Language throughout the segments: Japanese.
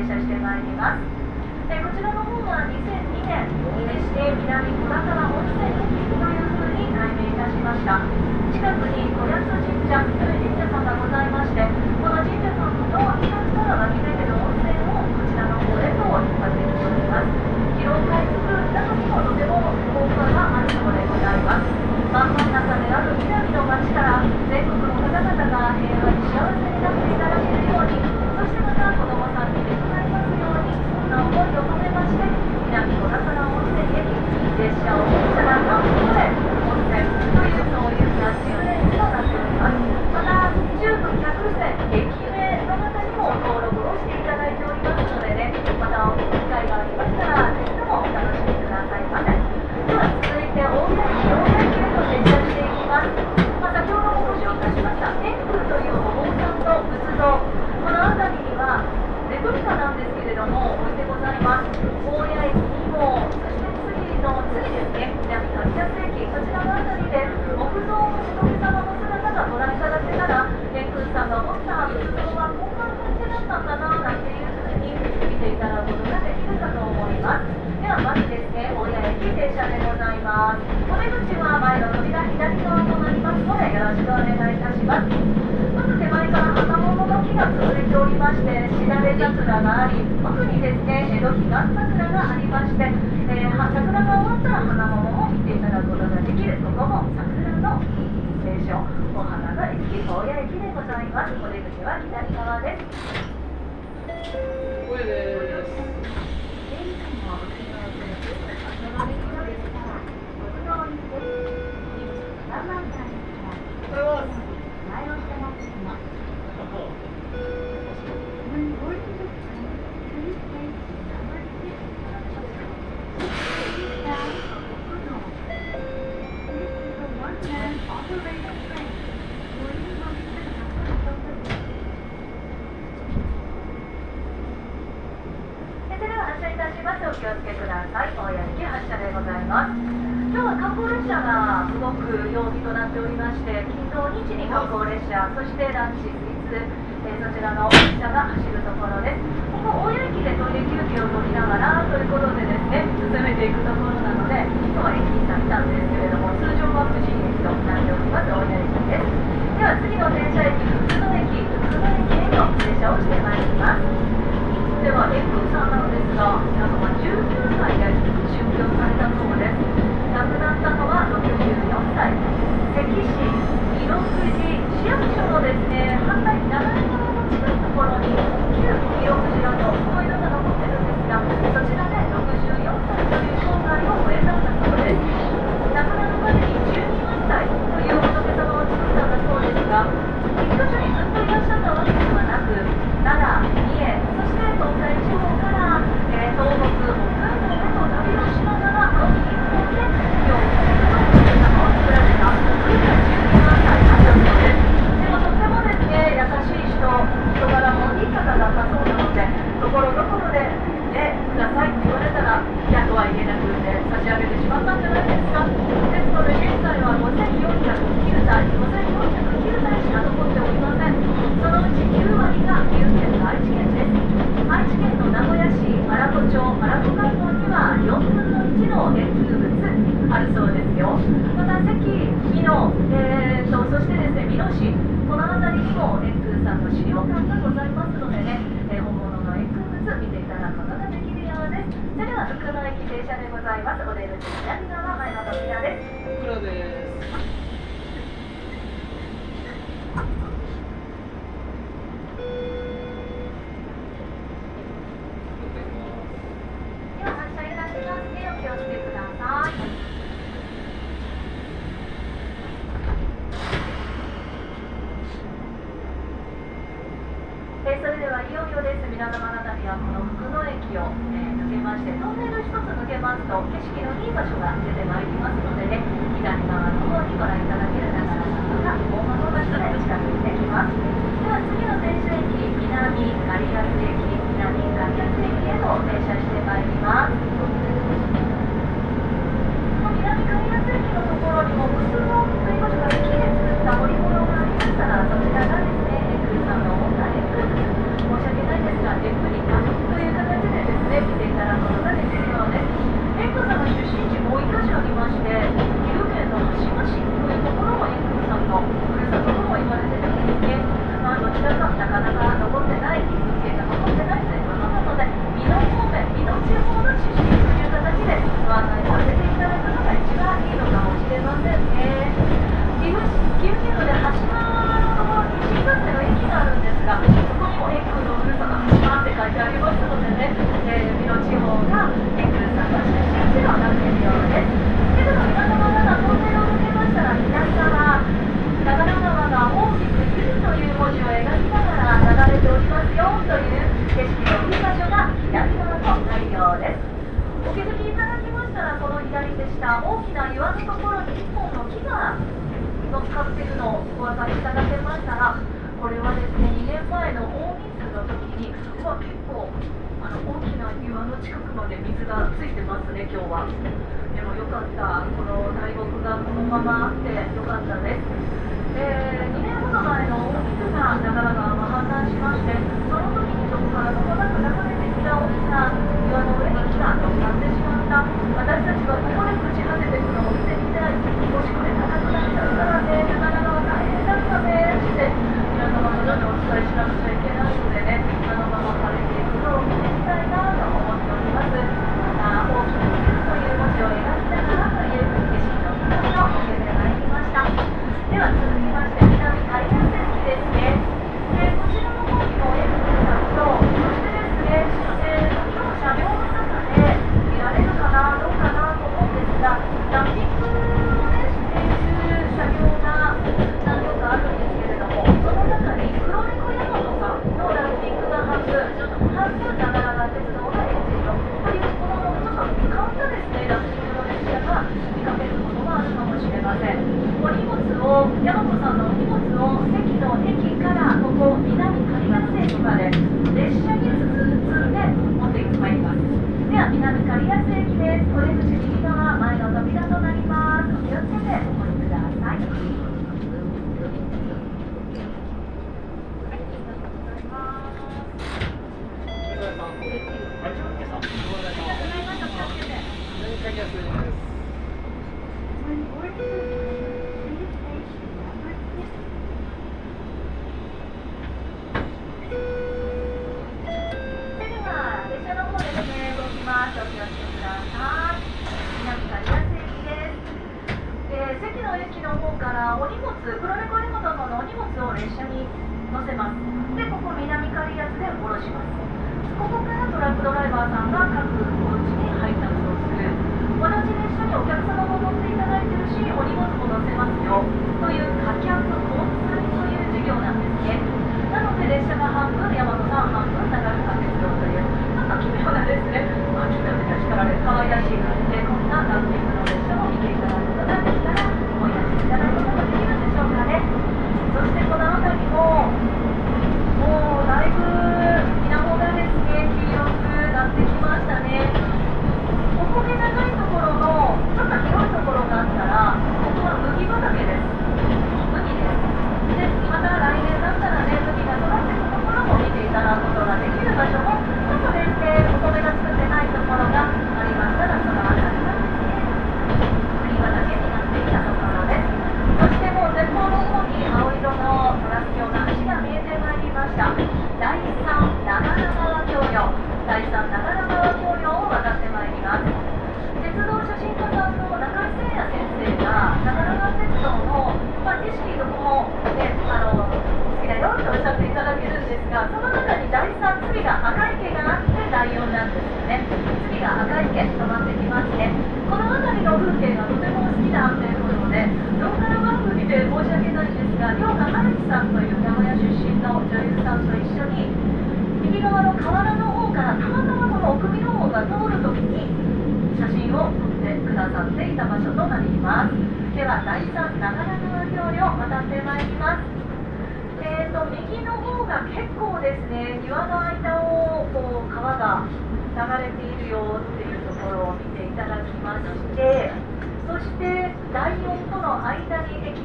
停車してまいります。えこちらの方は2002年にして南小田川温泉駅というふうに内名いたしました。近くが回り奥にですね江戸彼岸桜がありまして、えー、桜が終わったら花桃を見ていただくことができるここも桜の名所お花の駅大谷駅でございます。お出口は左側です。そして、金土日に観光列車、そしてラン、スイーツ、えー、そちらの列車が走り白玉の旅はこの福野駅を、えー、抜けましてトンネル1つ抜けますと景色のいい場所が出てまいりますのでね左側の方にご覧いただけるながら様が大間の場所で近づいてきます。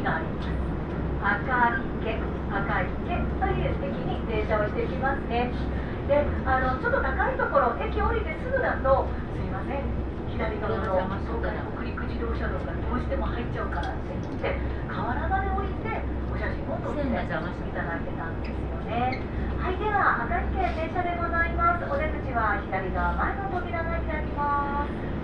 があります。赤池赤池という駅に停車をしてきますね。であのちょっと高いところ駅降りてすぐだとすいません。左側の方そうか海北陸自動車道がどうしても入っちゃうからって言って河原まで降りてお写真を撮っていただけたんですよね。はいでは赤池停車でございます。お出口は左側前の扉が開きます。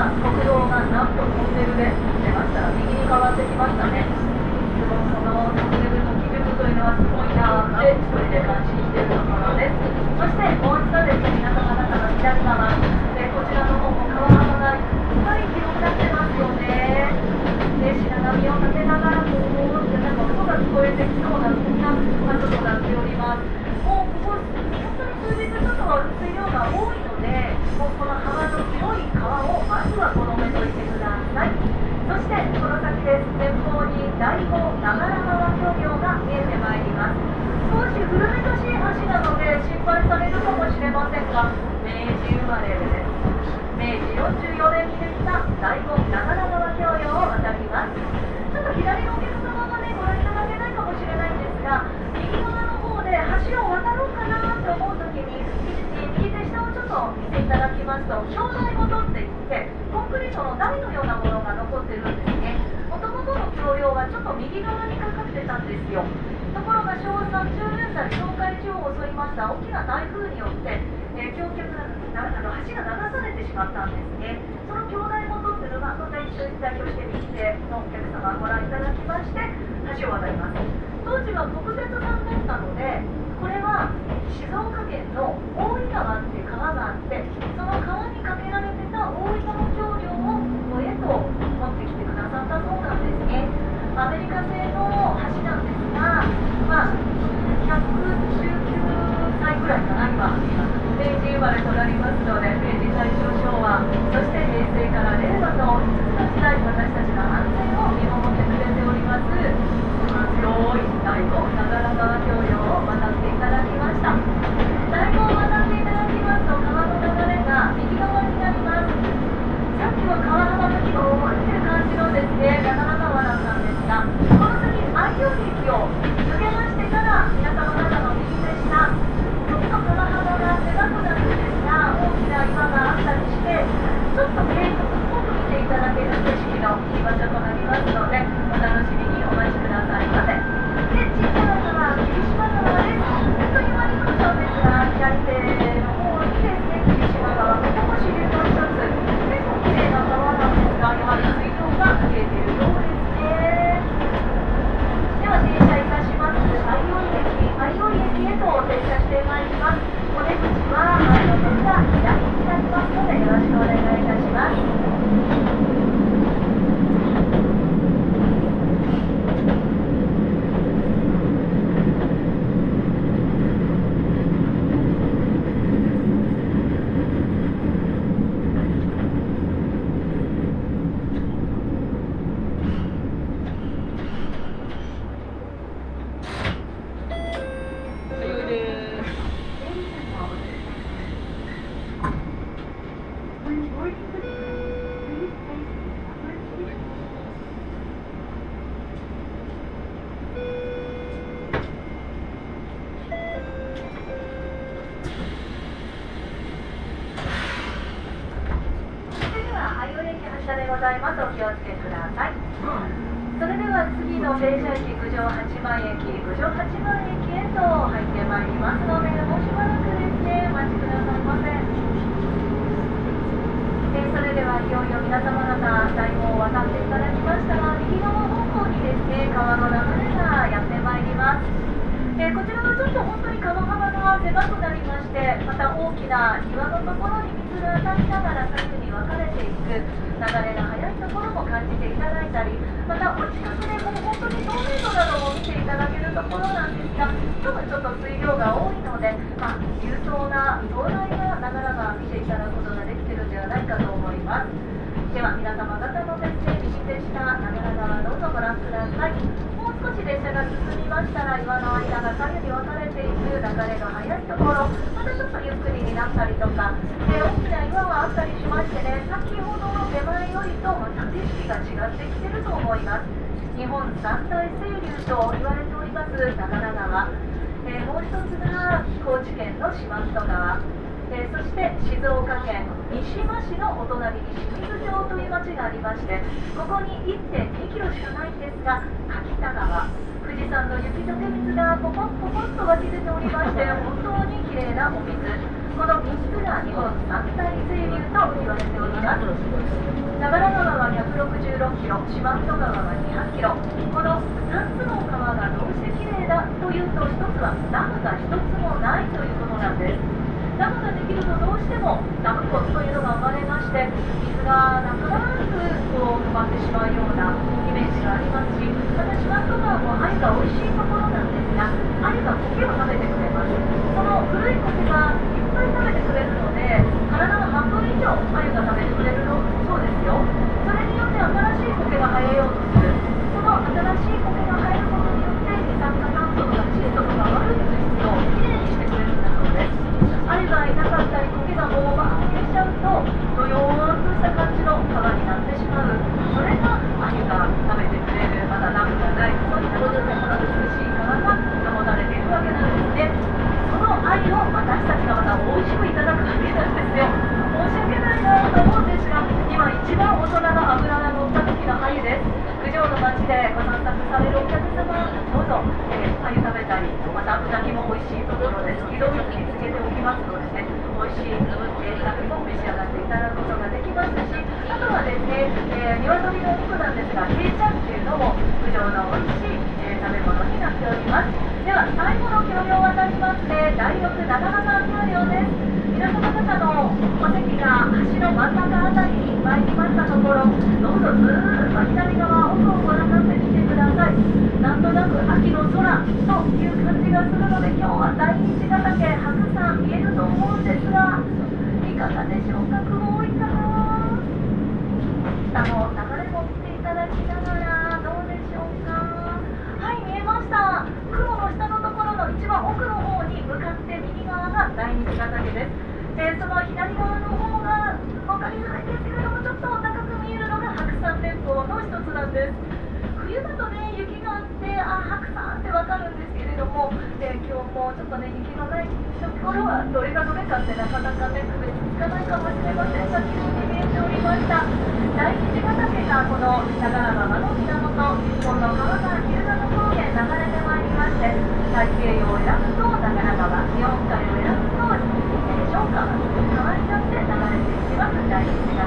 아, 在東海地方を襲いました大きな台風によって、えー、橋脚など橋が流されてしまったんですね。その兄弟もとってるまあ、一緒に代表して日手のお客様ご覧いただきまして橋を渡ります。当時は特別版だったのでこれは静岡県の大井川っていう川があってその川にかけられてた大井川橋梁をここへと持ってきてくださったそうなんですね。アメリカ製の橋なんですが、まあ歳ぐらいかな、今、明治生まれとなりますので、明治、大正、昭和、そして平成から令和と、5つの時代、私たちの安全を見守ってくれております、心強い太鼓、長良川教養を渡っていただきました。太鼓を渡っていただきますと、川の流れが右側になります。さっきの川幅の木きを覚えてる感じのですね、長良川だったんですが、この先、愛用駅を車でございます。お気をつけください。それでは次の停車駅九条八幡駅九条八幡駅へと入ってまいりますのでもうしばらくですねお待ちくださいませ、えそれではいよいよ皆様方大門を渡っていただきましたら右側方向にですね川の流れがやってまいります。えこちらはちょっと本当に川幅が狭くなりましてまた大きな岩のところに水が当たりながら左右に分かれていく流れが速いところも感じていただいたりまたお近くでもう本当に透明度なども見ていただけるところなんですが今日はちょっと水量が多いので、まあ、流暢な壮大なながらが見ていただくことができているんではないかと思いますでは皆様方のですね右手下ながら側どうぞご覧くださいもう少し列車が進みましたら岩の間が左右に分かれていく流れの速いところまたちょっとゆっくりになったりとかで大きな岩はあったりしましてね先ほどの手前よりとまた景色が違ってきてると思います。日本三大清流と言われております長良川、えーもう一つが高知県の四万十川。えーそして静岡県三島市のお隣に清水町という町がありましてここに1.2キロしかないんですが柿田川。富士山の雪解け水がポコンポコンと湧き出ておりまして本当に綺麗なお水この3つが日本三大清流と言われております長良川は166キロ四万十川は200キロこの2つの川がどうして綺麗だというと1つはダムが1つもないということなんですダムができるとどうしてもダム湖というのが生まれまして水がなくなくこう止まってしまうようなイメージがありますしまた四万十川も鮎が美味しいところなんですが鮎が苔を食べてくれます。その古い苔がいっぱい食べてくれるので体の半分以上鮎が食べてくれるのそうですよそれによって新しい苔が生えようとするその新しい苔が生えることによって二酸化炭素とか窒素とか悪い物質をきれいにしてくれるんだそうですあれがいなかったり苔がもうバーってしちゃうとどよーんとした感じの川になってしまうそれがアユが食べてくれるまだダムがないそういったことでこの美しい川が保たれているわけなんですねそのアユを私たちがまた美味しくいただくわけなんですよ申し訳ないなと思うんですが今一番大人の脂が乗った時のアユです九条の町でご散策されるお客様どうぞ、えー、アユ食べたりまたうなぎも美味しいところです色々につけておきますのでね美味しいえーうなぎも召し上がっていただくことができますしあとはですね、えー、鶏のお肉なんですがケイちゃんっていうのも九条の美味しい、えー食べ物になっておりますでは最後の橋梁を渡りますね第6長良川橋梁です皆様方のお席が橋の真ん中あたりに参りましたところどうぞずーっと左側奥をご覧になってみてくださいなんとなく秋の空という感じがするので今日は第一ヶ岳白山見えると思うんですがいかがでしょうか雲多いかな下の流れも見ていただきながらどうでしょうかはい見えました雲の下のところの一番奥の方に向かって右側が第二ヶ岳です。でその左側の方が分かりづらいですけれどもちょっと高く見えるのが白山連峰の一つなんです。冬だとね雪があってあ白山ってわかるんですけれどもで今日もちょっとね雪のないところはどれがどれかってなかなかね区別つかないかもしれませんが綺麗に見えておりました。第一ヶ岳がこの長良川の源日本の川が日向の高原流れてまいりまして太平洋を選ぶと長良川日本海を選ぶとどんど変わっちゃって流れていきます。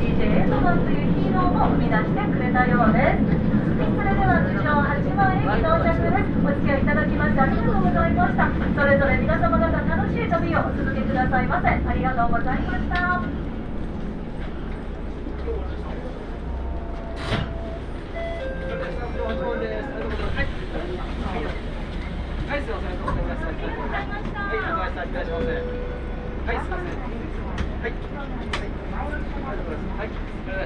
DJ エトマンというヒーローも生み出してくれたようですはいそれでは通常八幡駅到着ですお付き合いいただきましてありがとうございましたそれぞれ皆様方楽しい旅をお続けくださいませありがとうございましたはい、すみません。はい。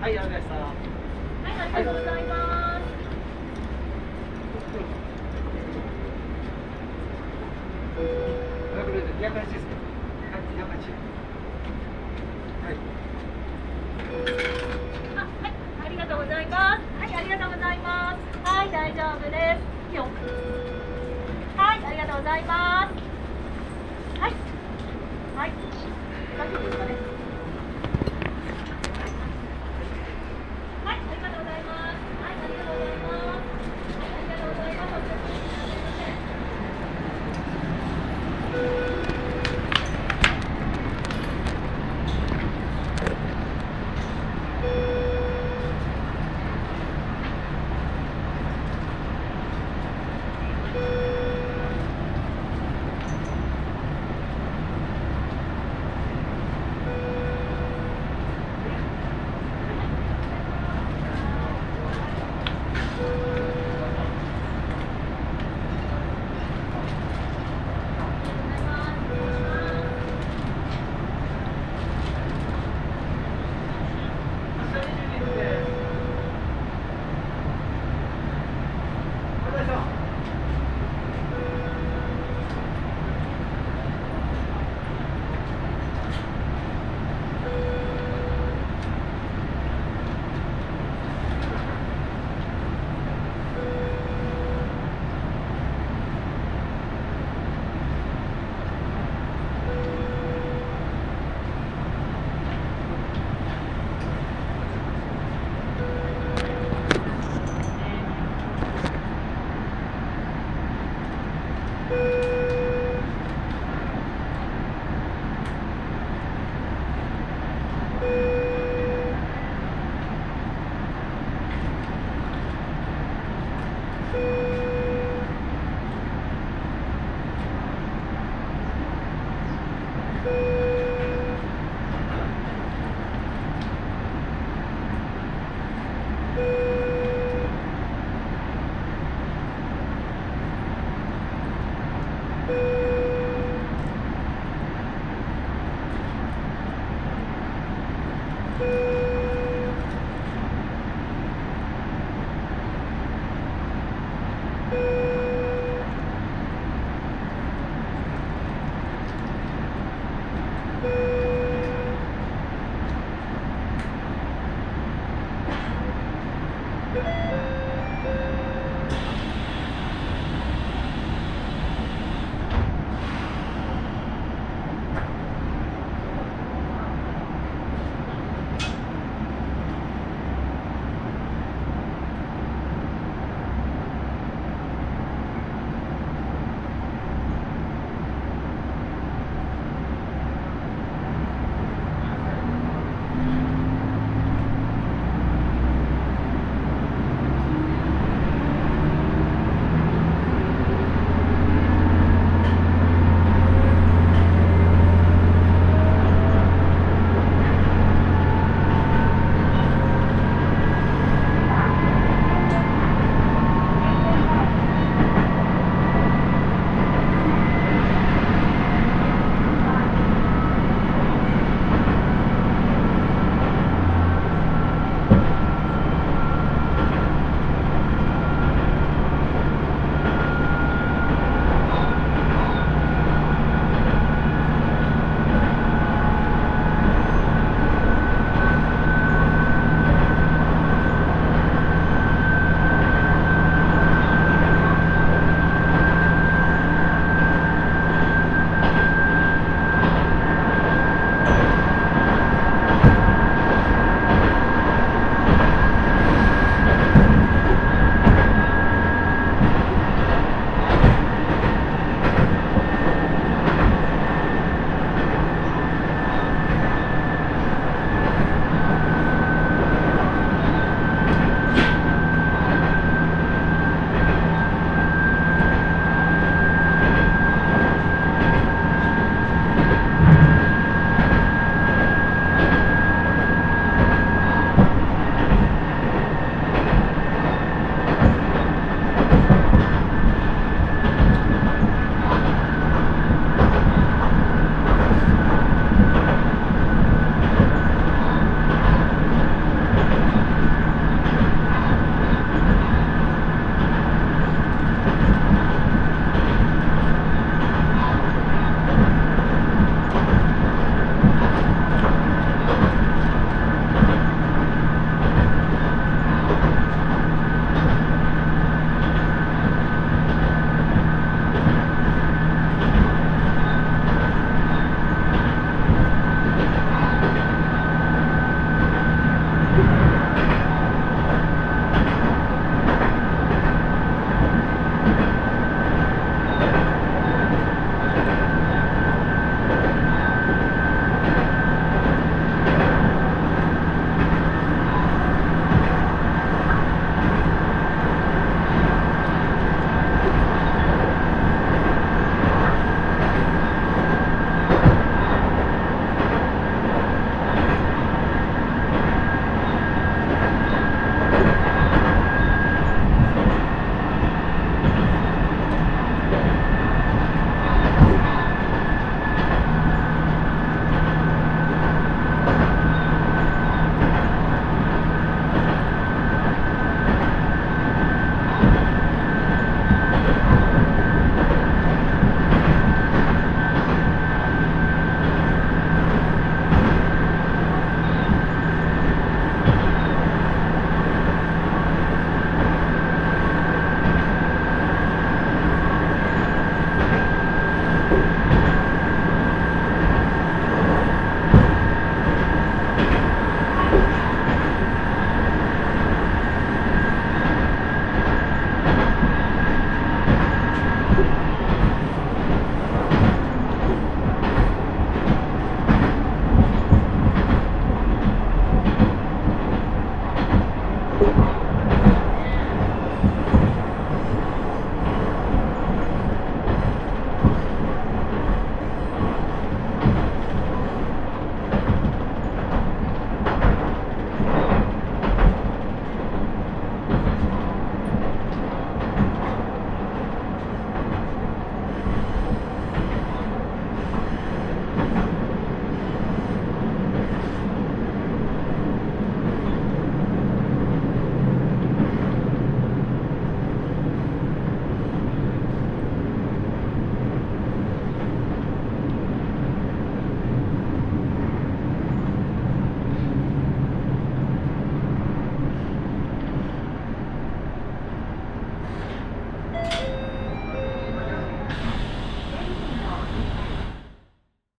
はい、ありがとうございました。はい、ありがとうございます。はい大丈夫ですよはいありがとうございますはいはい大丈夫ですかね